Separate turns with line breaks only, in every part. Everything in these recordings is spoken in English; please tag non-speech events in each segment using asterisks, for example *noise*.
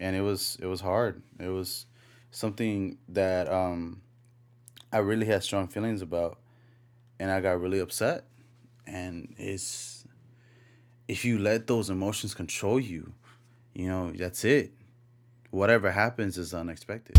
and it was it was hard. It was something that um, I really had strong feelings about, and I got really upset. And it's if you let those emotions control you, you know that's it. Whatever happens is unexpected.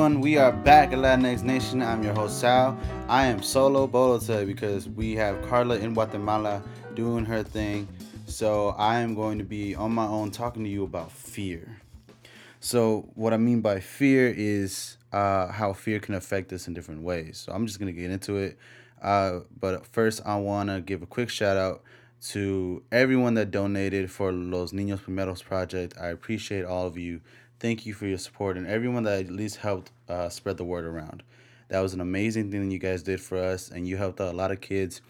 Everyone, we are back at Latinx Nation. I'm your host Sal. I am solo bolo today because we have Carla in Guatemala doing her thing. So I am going to be on my own talking to you about fear. So what I mean by fear is uh, how fear can affect us in different ways. So I'm just gonna get into it. Uh, but first, I wanna give a quick shout out to everyone that donated for Los Niños Primeros project. I appreciate all of you thank you for your support and everyone that at least helped uh, spread the word around. That was an amazing thing that you guys did for us, and you helped out a lot of kids.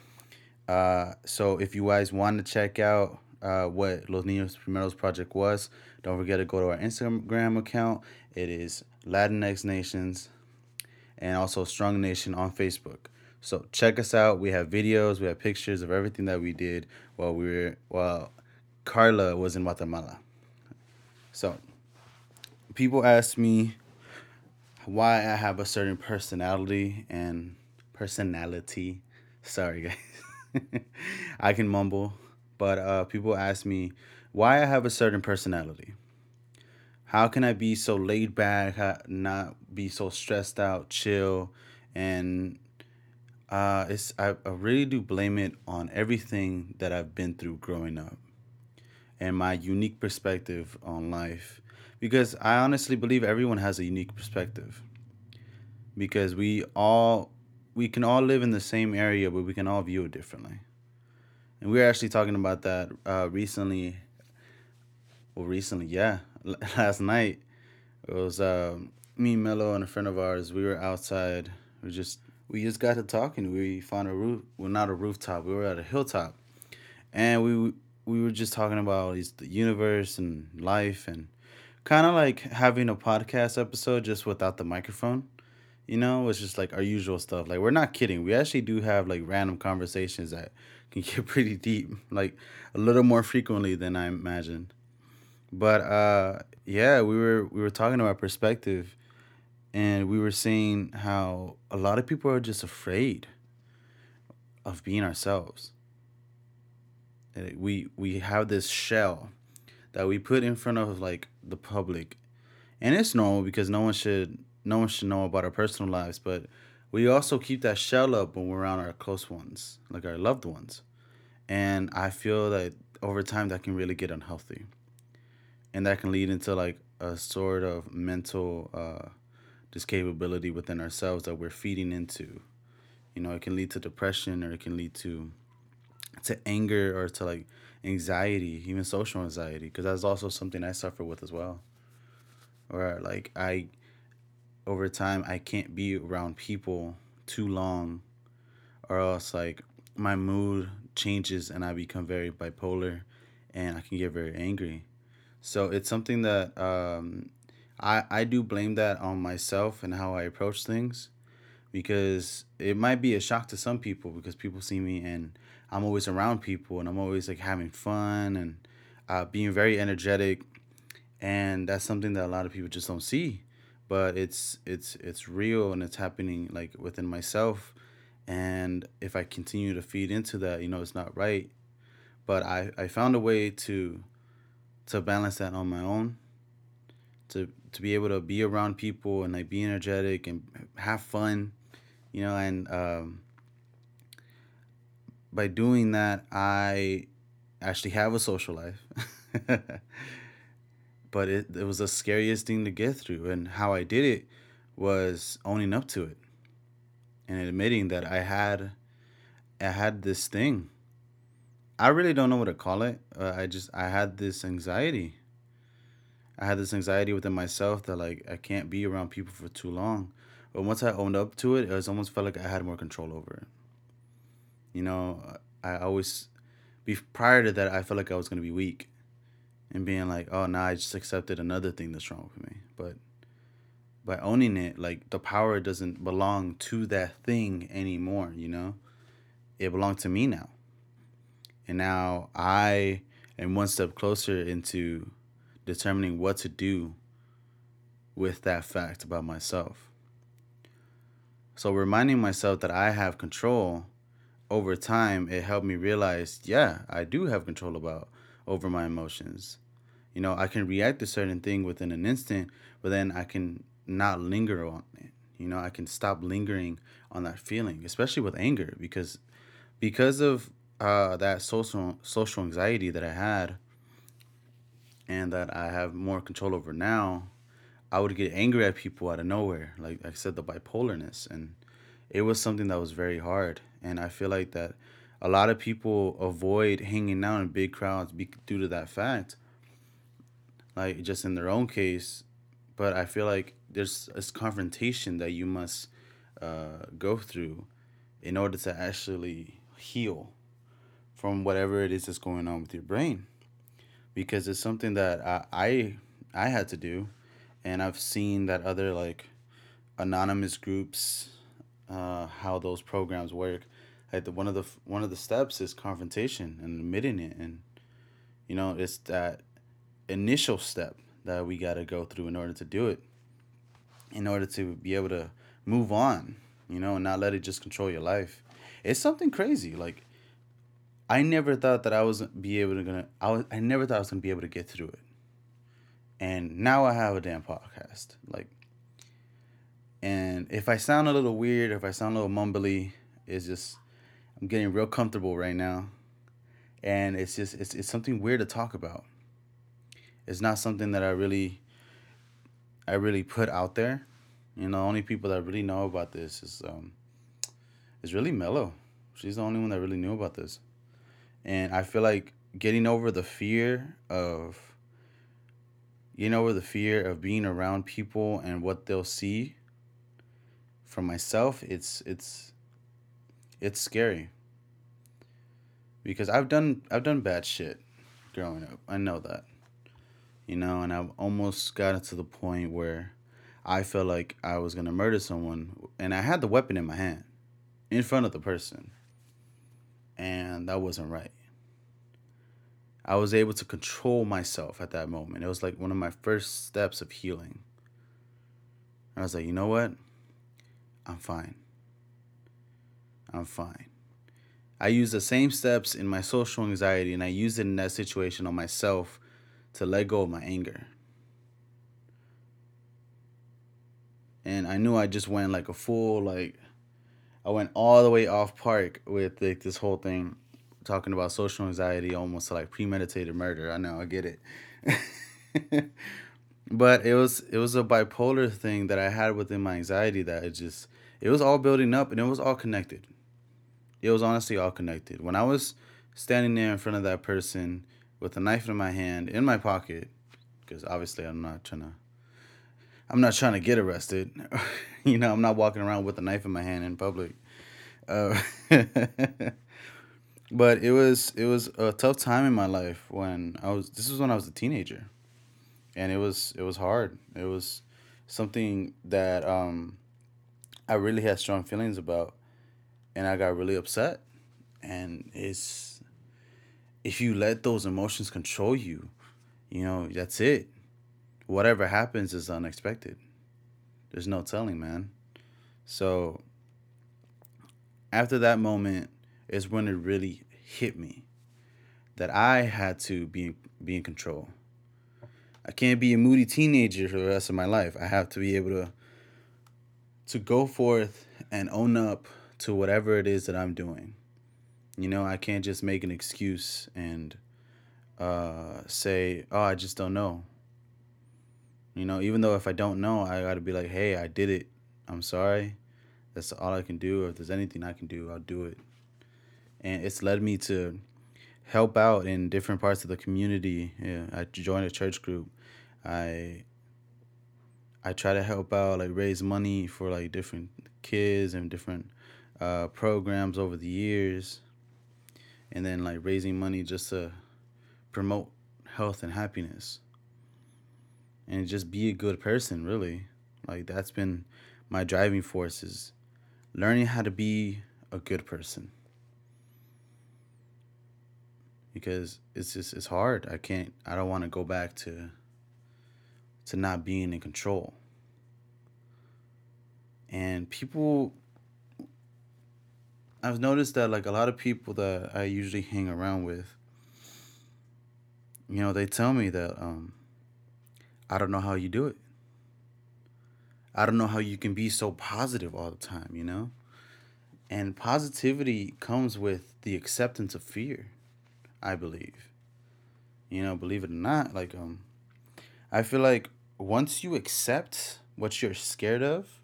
Uh, so if you guys want to check out uh, what Los Niños Primeros Project was, don't forget to go to our Instagram account. It is Latinx Nations and also Strong Nation on Facebook. So check us out. We have videos, we have pictures of everything that we did while we were while Carla was in Guatemala. So people ask me why I have a certain personality and personality. Sorry, guys. *laughs* I can mumble, but uh, people ask me why I have a certain personality. How can I be so laid back, not be so stressed out, chill, and uh, it's I, I really do blame it on everything that I've been through growing up and my unique perspective on life because I honestly believe everyone has a unique perspective. Because we all we can all live in the same area, but we can all view it differently. And we were actually talking about that uh, recently. Well, recently, yeah, *laughs* last night it was uh, me, Mello, and a friend of ours. We were outside. We just we just got to talking. We found a roof. Well, not a rooftop. We were at a hilltop, and we we were just talking about the universe and life and kind of like having a podcast episode just without the microphone. You know, it's just like our usual stuff. Like we're not kidding. We actually do have like random conversations that *laughs* can get pretty deep, like a little more frequently than I imagined. But uh yeah, we were we were talking about perspective and we were seeing how a lot of people are just afraid of being ourselves. We we have this shell that we put in front of like the public, and it's normal because no one should no one should know about our personal lives, but we also keep that shell up when we're around our close ones, like our loved ones, and I feel that over time that can really get unhealthy, and that can lead into like a sort of mental uh, discapability within ourselves that we're feeding into. You know, it can lead to depression or it can lead to to anger or to like anxiety, even social anxiety, because that's also something I suffer with as well. Or like I, over time, I can't be around people too long, or else like my mood changes and I become very bipolar, and I can get very angry. So it's something that um, I I do blame that on myself and how I approach things, because it might be a shock to some people because people see me and I'm always around people and I'm always like having fun and uh, being very energetic, and that's something that a lot of people just don't see. But it's it's it's real and it's happening like within myself, and if I continue to feed into that, you know, it's not right. But I I found a way to to balance that on my own. To to be able to be around people and like be energetic and have fun, you know, and um, by doing that, I actually have a social life. *laughs* but it, it was the scariest thing to get through. And how I did it was owning up to it and admitting that I had I had this thing. I really don't know what to call it. Uh, I just I had this anxiety. I had this anxiety within myself that like I can't be around people for too long. But once I owned up to it, it was almost felt like I had more control over it You know, I always be prior to that I felt like I was gonna be weak, and being like, oh, now I just accepted another thing that's wrong with me. But by owning it, like the power doesn't belong to that thing anymore. You know, it belongs to me now, and now I am one step closer into determining what to do with that fact about myself. So reminding myself that I have control over time, it helped me realize, yeah, I do have control about over my emotions. You know, I can react to certain thing within an instant, but then I can not linger on it. You know, I can stop lingering on that feeling, especially with anger, because because of uh, that social social anxiety that I had, and that I have more control over now. I would get angry at people out of nowhere, like I said, the bipolarness, and it was something that was very hard. And I feel like that a lot of people avoid hanging out in big crowds due to that fact. Like just in their own case, but I feel like there's this confrontation that you must uh, go through in order to actually heal from whatever it is that's going on with your brain, because it's something that I I, I had to do, and I've seen that other like anonymous groups uh, how those programs work. Like the one of the one of the steps is confrontation and admitting it, and you know it's that initial step that we got to go through in order to do it, in order to be able to move on, you know, and not let it just control your life. It's something crazy. Like I never thought that I was be able to gonna. I was. I never thought I was gonna be able to get through it. And now I have a damn podcast. Like and if I sound a little weird, if I sound a little mumbly, it's just I'm getting real comfortable right now. And it's just it's it's something weird to talk about. It's not something that I really I really put out there. You know, the only people that really know about this is um is really Mellow. She's the only one that really knew about this. And I feel like getting over the fear of know, over the fear of being around people and what they'll see for myself, it's it's it's scary. Because I've done I've done bad shit growing up. I know that. You know, and I've almost gotten to the point where I felt like I was gonna murder someone and I had the weapon in my hand in front of the person. And that wasn't right. I was able to control myself at that moment. It was like one of my first steps of healing. I was like, you know what? I'm fine. I'm fine. I use the same steps in my social anxiety and I use it in that situation on myself to let go of my anger. And I knew I just went like a fool, like I went all the way off park with like this whole thing talking about social anxiety almost like premeditated murder. I know, I get it. *laughs* but it was it was a bipolar thing that I had within my anxiety that it just it was all building up and it was all connected. It was honestly all connected. When I was standing there in front of that person with a knife in my hand in my pocket, because obviously I'm not trying to I'm not trying to get arrested. *laughs* you know, I'm not walking around with a knife in my hand in public. Uh, *laughs* but it was it was a tough time in my life when I was this was when I was a teenager. And it was it was hard. It was something that um I really had strong feelings about, and I got really upset. And it's if you let those emotions control you, you know, that's it. Whatever happens is unexpected. There's no telling, man. So after that moment is when it really hit me that I had to be be in control. I can't be a moody teenager for the rest of my life. I have to be able to to go forth and own up to whatever it is that I'm doing. You know, I can't just make an excuse and uh, say, oh, I just don't know. You know, even though if I don't know, I got to be like, hey, I did it. I'm sorry. That's all I can do. If there's anything I can do, I'll do it. And it's led me to help out in different parts of the community. Yeah, I joined a church group. I I try to help out, like raise money for like different kids and different uh, programs over the years, and then like raising money just to promote health and happiness, and just be a good person. Really, like that's been my driving force is learning how to be a good person because it's just it's hard. I can't I don't want to go back to to not being in control. And people I've noticed that like a lot of people that I usually hang around with you know, they tell me that um I don't know how you do it. I don't know how you can be so positive all the time, you know? And positivity comes with the acceptance of fear. I believe. You know, believe it or not, like um I feel like once you accept what you're scared of,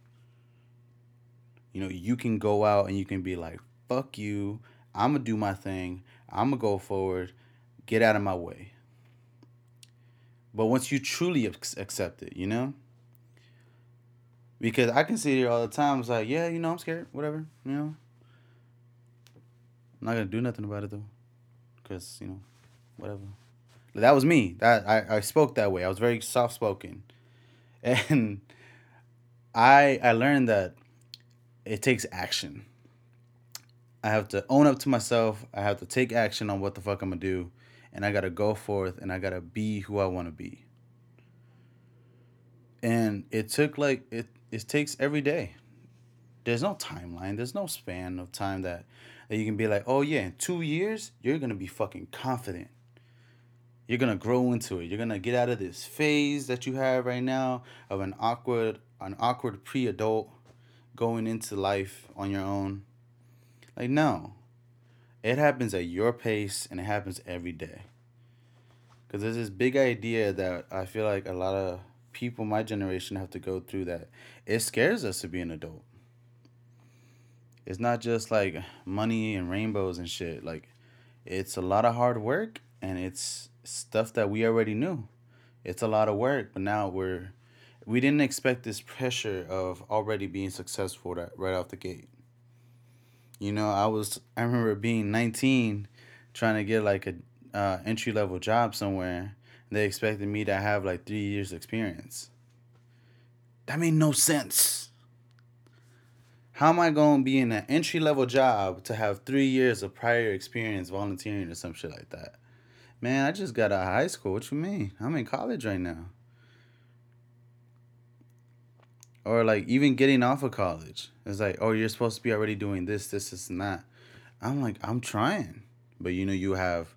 you know, you can go out and you can be like, fuck you, I'm gonna do my thing, I'm gonna go forward, get out of my way. But once you truly accept it, you know? Because I can sit here all the time, it's like, yeah, you know, I'm scared, whatever, you know? I'm not gonna do nothing about it though because you know, whatever. That was me. That I, I spoke that way. I was very soft spoken, *laughs* and I I learned that it takes action. I have to own up to myself. I have to take action on what the fuck I'm gonna do, and I gotta go forth and I gotta be who I want to be. And it took like it. It takes every day. There's no timeline. There's no span of time that that you can be like, oh yeah, in two years, you're gonna be fucking confident. You're gonna grow into it. You're gonna get out of this phase that you have right now of an awkward, an awkward pre-adult going into life on your own. Like no, it happens at your pace and it happens every day. Cause there's this big idea that I feel like a lot of people my generation have to go through that it scares us to be an adult it's not just like money and rainbows and shit. Like it's a lot of hard work and it's stuff that we already knew. It's a lot of work, but now we're we didn't expect this pressure of already being successful right, off the gate. You know, I was I remember being 19 trying to get like a uh, entry level job somewhere. they expected me to have like 3 years experience. That made no sense. How am I going to be in an entry level job to have three years of prior experience volunteering or some shit like that? Man, I just got out of high school. What you mean? I'm in college right now. Or like even getting off of college. It's like, oh, you're supposed to be already doing this, this, this, and that. I'm like, I'm trying. But you know, you have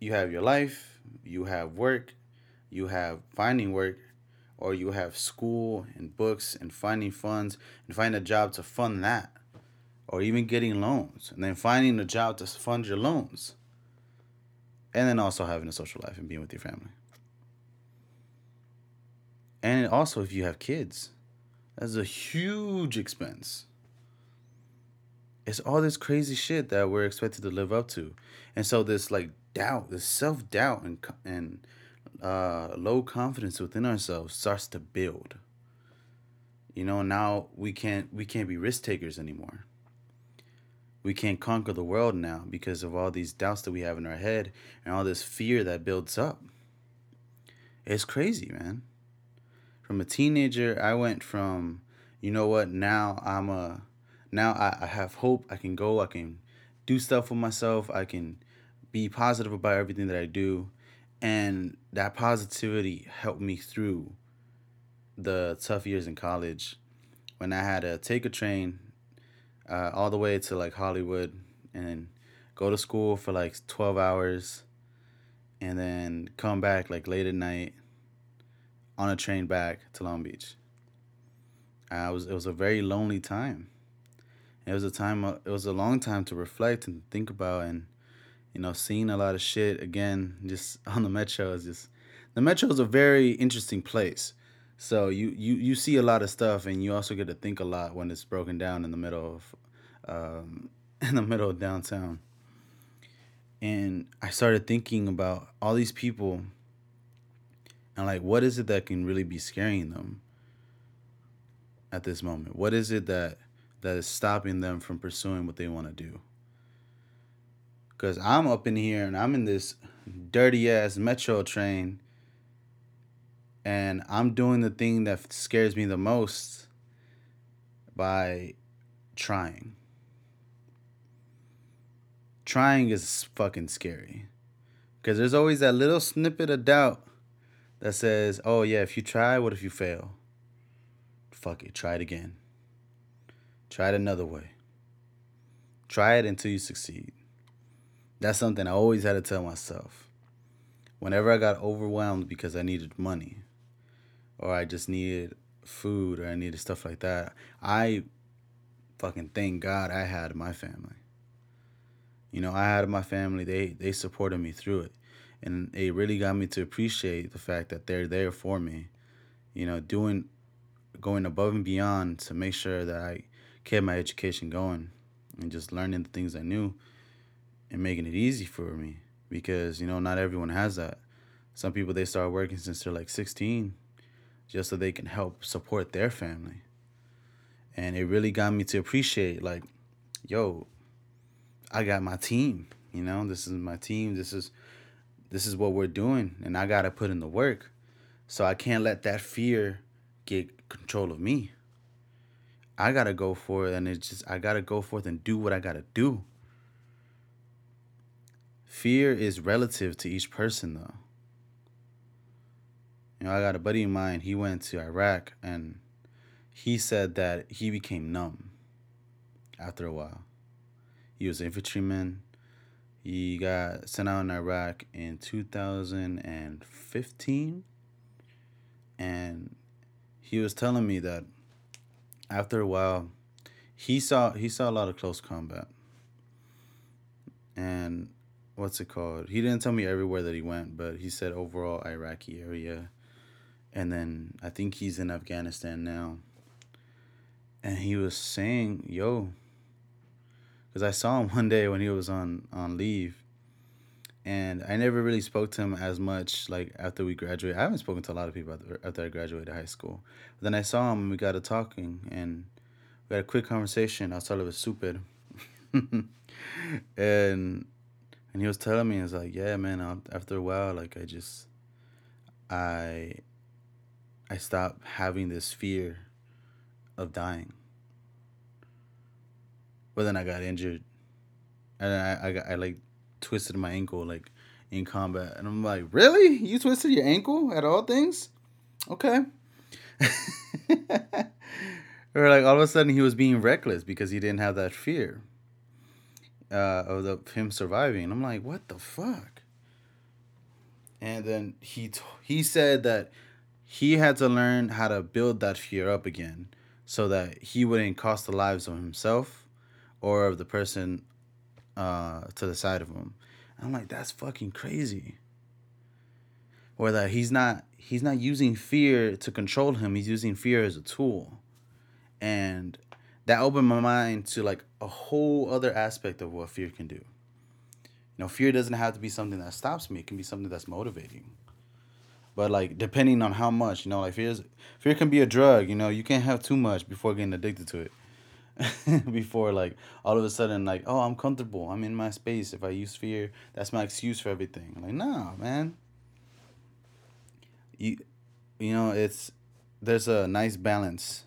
you have your life, you have work, you have finding work, or you have school and books and finding funds and find a job to fund that or even getting loans and then finding a job to fund your loans and then also having a social life and being with your family. And also if you have kids that's a huge expense. It's all this crazy shit that we're expected to live up to. And so this like doubt this self-doubt and and uh, low confidence within ourselves starts to build. You know, now we can't we can't be risk takers anymore. We can't conquer the world now because of all these doubts that we have in our head and all this fear that builds up. It's crazy, man. From a teenager, I went from, you know what, now I'm a now I, I have hope. I can go, I can do stuff for myself, I can be positive about everything that I do and that positivity helped me through the tough years in college when I had to take a train uh, all the way to like Hollywood and go to school for like 12 hours and then come back like late at night on a train back to Long Beach. I was it was a very lonely time. It was a time it was a long time to reflect and think about and you know, seeing a lot of shit again, just *laughs* on the metro is just the metro is a very interesting place. So you, you you see a lot of stuff, and you also get to think a lot when it's broken down in the middle of, um, *laughs* in the middle of downtown. And I started thinking about all these people, and like, what is it that can really be scaring them at this moment? What is it that that is stopping them from pursuing what they want to do. Because I'm up in here and I'm in this dirty ass metro train and I'm doing the thing that scares me the most by trying. Trying is fucking scary. Because there's always that little snippet of doubt that says, oh, yeah, if you try, what if you fail? Fuck it, try it again. Try it another way. Try it until you succeed. That's something I always had to tell myself. Whenever I got overwhelmed because I needed money, or I just needed food, or I needed stuff like that, I fucking thank God I had my family. You know, I had my family, they, they supported me through it. And it really got me to appreciate the fact that they're there for me. You know, doing, going above and beyond to make sure that I kept my education going and just learning the things I knew and making it easy for me because you know not everyone has that. Some people they start working since they're like 16 just so they can help support their family. And it really got me to appreciate like yo, I got my team, you know? This is my team. This is this is what we're doing and I got to put in the work. So I can't let that fear get control of me. I gotta go for it, and it's just I gotta go forth and do what I gotta do. Fear is relative to each person, though. You know, I got a buddy of mine. He went to Iraq, and he said that he became numb after a while. He was an infantryman. He got sent out in Iraq in 2015, and he was telling me that after a while, he saw he saw a lot of close combat. And what's it called? He didn't tell me everywhere that he went, but he said overall Iraqi area. And then I think he's in Afghanistan now. And he was saying, "Yo," because I saw him *laughs* one day when he was on on leave, and I never really spoke to him as much like after we graduated. I haven't spoken to a lot of people after, I graduated high school. But then I saw him and we got to talking and we had a quick conversation outside of a super. and and he was telling me, "It's like, yeah, man. After a while, like I just, I, I stopped having this fear of dying. But then I got injured, and I, I, I like twisted my ankle like in combat. And I'm like, really? You twisted your ankle at all things? Okay. *laughs* or like all of a sudden he was being reckless because he didn't have that fear uh, of the him surviving. I'm like, what the fuck? And then he t- he said that he had to learn how to build that fear up again so that he wouldn't cost the lives of himself or of the person uh, to the side of him. And I'm like, that's fucking crazy. Or that he's not he's not using fear to control him. He's using fear as a tool. And that opened my mind to like a whole other aspect of what fear can do. You know, fear doesn't have to be something that stops me. It can be something that's motivating. But like depending on how much, you know, like fear is, fear can be a drug, you know, you can't have too much before getting addicted to it. *laughs* before like all of a sudden like oh i'm comfortable i'm in my space if i use fear that's my excuse for everything I'm like no man you you know it's there's a nice balance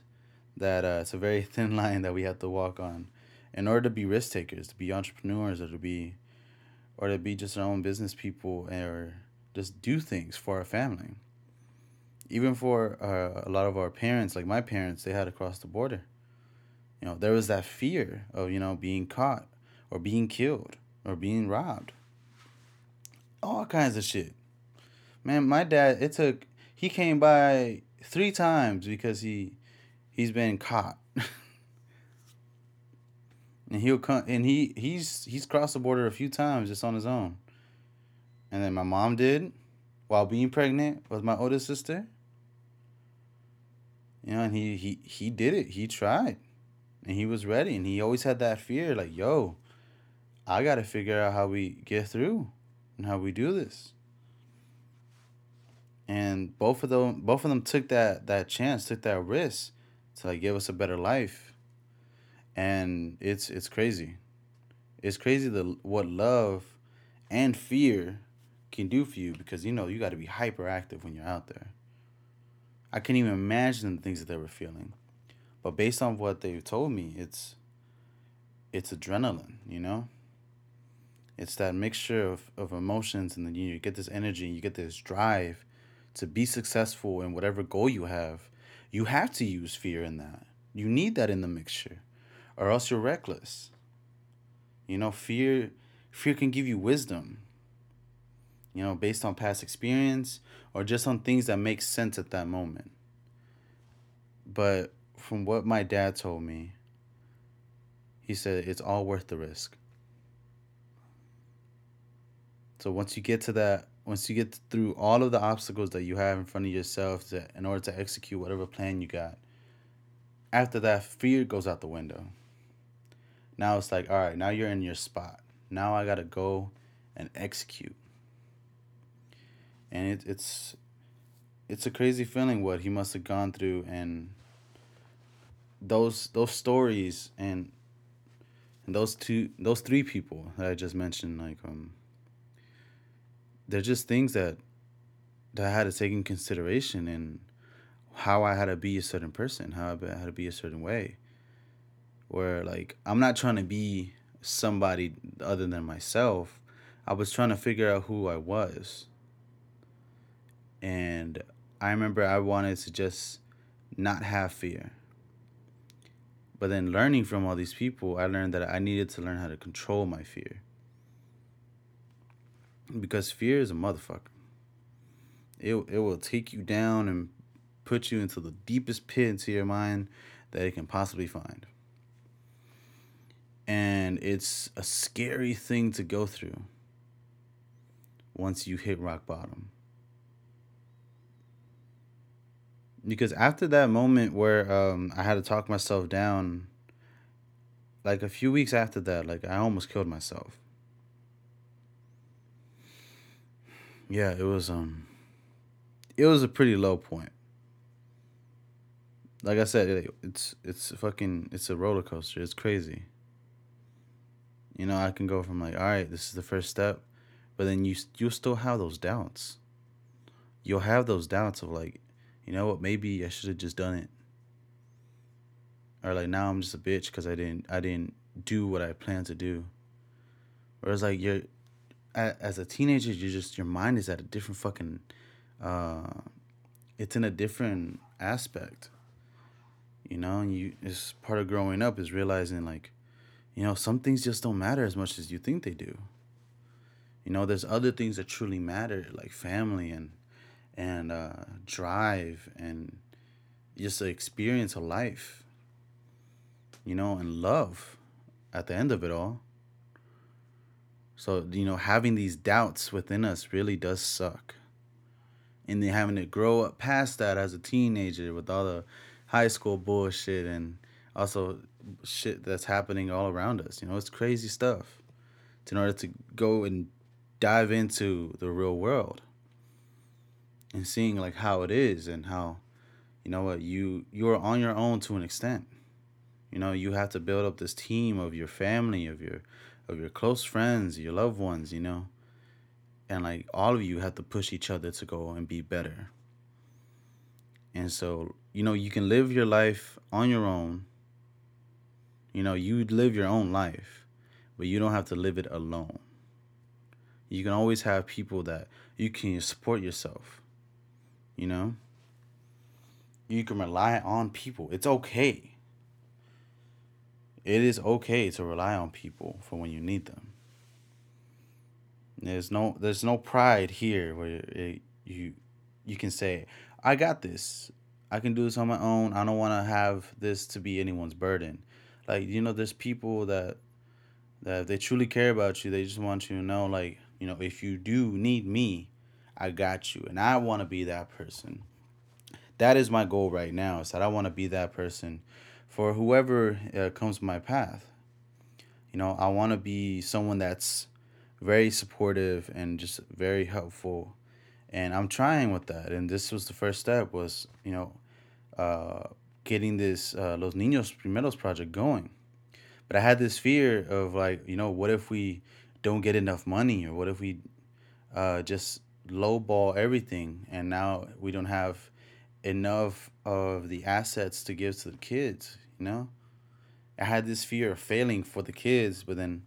that uh, it's a very *laughs* thin line that we have to walk on in order to be risk takers to be entrepreneurs or to be or to be just our own business people or just do things for our family even for uh, a lot of our parents like my parents they had to cross the border you know, there was that fear of, you know, being caught or being killed or being robbed. All kinds of shit. Man, my dad, it took he came by three times because he he's been caught. *laughs* and he'll come and he he's he's crossed the border a few times just on his own. And then my mom did while being pregnant with my oldest sister. You know, and he he he did it. He tried and he was ready and he always had that fear like yo i gotta figure out how we get through and how we do this and both of them both of them took that that chance took that risk to like give us a better life and it's it's crazy. It's crazy the what love and fear can do for you because you know you got to be hyperactive when you're out there. I can't even imagine the things that they were feeling, but based on what they've told me, it's it's adrenaline. You know, it's that mixture of, of emotions, and then you get this energy, and you get this drive to be successful in whatever goal you have. You have to use fear in that. You need that in the mixture, or else you're reckless. You know, fear fear can give you wisdom. You know, based on past experience or just on things that make sense at that moment. But from what my dad told me, he said it's all worth the risk. So once you get to that, once you get through all of the obstacles that you have in front of yourself to, in order to execute whatever plan you got, after that, fear goes out the window. Now it's like, all right, now you're in your spot. Now I got to go and execute. And it, it's it's a crazy feeling what he must have gone through and those those stories and and those two those three people that I just mentioned like um they're just things that that I had to take in consideration and how I had to be a certain person, how I had to be a certain way. Where like I'm not trying to be somebody other than myself. I was trying to figure out who I was. And I remember I wanted to just not have fear. But then learning from all these people, I learned that I needed to learn how to control my fear. Because fear is a motherfucker. It, it will take you down and put you into the deepest pit into your mind that it can possibly find and it's a scary thing to go through once you hit rock bottom. Because after that moment where um, I had to talk myself down, like a few weeks after that, like I almost killed myself. Yeah, it was um, it was a pretty low point. Like I said, it, it's it's fucking it's a roller coaster. It's crazy. You know, I can go from like, all right, this is the first step, but then you you still have those doubts. You'll have those doubts of like, you know what, maybe I should have just done it. Or like now I'm just a bitch because I didn't I didn't do what I planned to do. Whereas like you're as a teenager, you just your mind is at a different fucking uh it's in a different aspect. You know, and you it's part of growing up is realizing like you know, some things just don't matter as much as you think they do. You know, there's other things that truly matter, like family and and uh, drive and just the experience of life. You know, and love at the end of it all. So, you know, having these doubts within us really does suck. And then having to grow up past that as a teenager with all the high school bullshit and also shit that's happening all around us. You know, it's crazy stuff. It's in order to go and dive into the real world and seeing like how it is and how you know what you you're on your own to an extent you know you have to build up this team of your family of your of your close friends your loved ones you know and like all of you have to push each other to go and be better and so you know you can live your life on your own you know, you live your own life, but you don't have to live it alone. You can always have people that you can support yourself. You know? You can rely on people. It's okay. It is okay to rely on people for when you need them. There's no there's no pride here where it, you you can say, "I got this. I can do this on my own. I don't want to have this to be anyone's burden." like you know there's people that that they truly care about you they just want you to know like you know if you do need me i got you and i want to be that person that is my goal right now is that i want to be that person for whoever uh, comes my path. You know i want to be someone that's very supportive and just very helpful. And i'm trying with that. And this was the first step was you know uh, getting this uh, Los Niños Primeros project going. But I had this fear of like, you know, what if we don't get enough money, or what if we uh, just lowball everything, and now we don't have enough of the assets to give to the kids, you know? I had this fear of failing for the kids, but then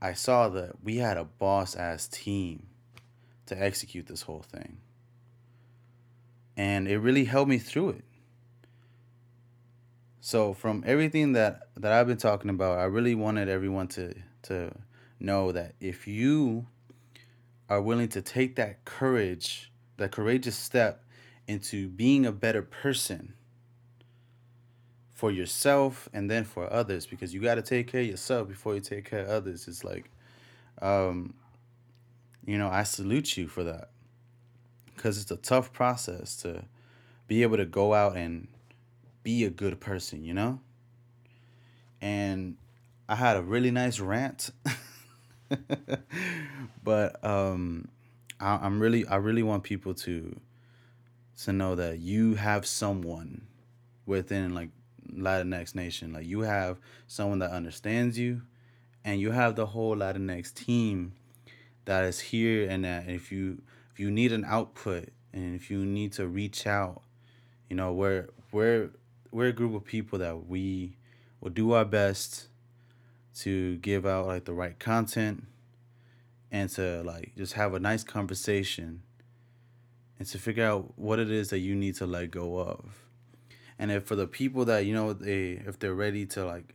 I saw that we had a boss ass team to execute this whole thing. And it really helped me through it. So from everything that that I've been talking about, I really wanted everyone to to know that if you are willing to take that courage, that courageous step into being a better person for yourself and then for others because you got to take care of yourself before you take care of others. It's like um you know i salute you for that because it's a tough process to be able to go out and be a good person you know? And i had a really nice rant *laughs* but um I, i'm really i really want people to to know that you have someone within like Latinx nation. Like you have someone that understands you, and you have the whole Latinx team that is here. And that if you if you need an output and if you need to reach out, you know we're we're we're a group of people that we will do our best to give out like the right content and to like just have a nice conversation and to figure out what it is that you need to let go of. And if for the people that you know they if they're ready to like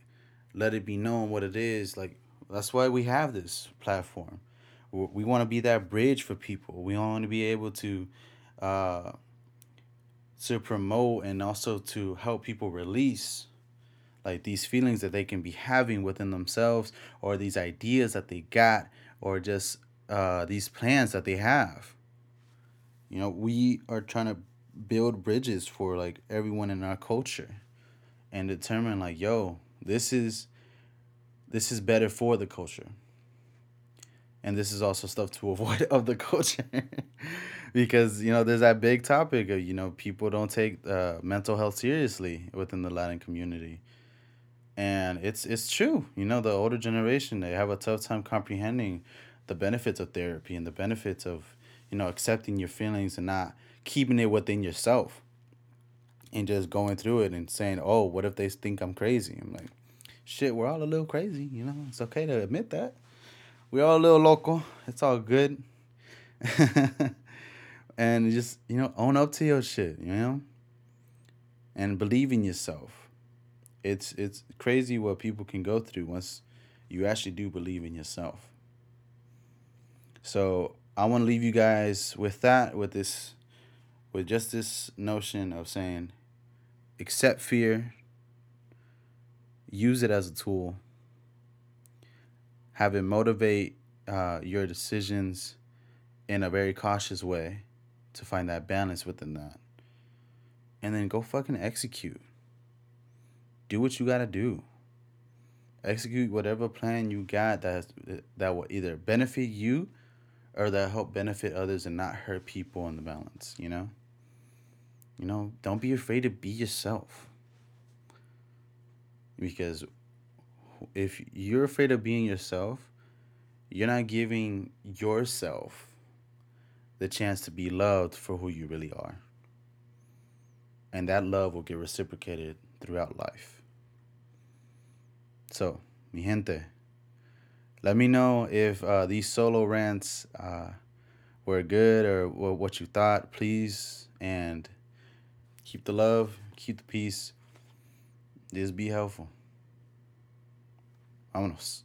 let it be known what it is, like that's why we have this platform. We want to be that bridge for people. We want to be able to uh to promote and also to help people release like these feelings that they can be having within themselves or these ideas that they got or just uh, these plans that they have you know, we are trying to build bridges for like everyone in our culture and determine like, yo, this is this is better for the culture. And this is also stuff to *laughs* avoid of the culture. *laughs* because, you know, there's that big topic of, you know, people don't take uh, mental health seriously within the Latin community. And it's it's true. You know, the older generation, they have a tough time comprehending the benefits of therapy and the benefits of you know, accepting your feelings and not keeping it within yourself and just going through it and saying, oh, what if they think I'm crazy? I'm like, shit, we're all a little crazy, you know? It's okay to admit that. We're all a little local. It's all good. *laughs* and just, you know, own up to your shit, you know? And believe in yourself. It's it's crazy what people can go through once you actually do believe in yourself. So I want to leave you guys with that, with this, with just this notion of saying, accept fear, use it as a tool, have it motivate uh, your decisions in a very cautious way to find that balance within that. And then go fucking execute. Do what you gotta do. Execute whatever plan you got that that will either benefit you or that help benefit others and not hurt people in the balance, you know? You know, don't be afraid to be yourself. Because if you're afraid of being yourself, you're not giving yourself the chance to be loved for who you really are. And that love will get reciprocated throughout life. So, mi gente. Let me know if uh, these solo rants uh, were good or what you thought, please. And keep the love, keep the peace. Just be helpful. Vámonos.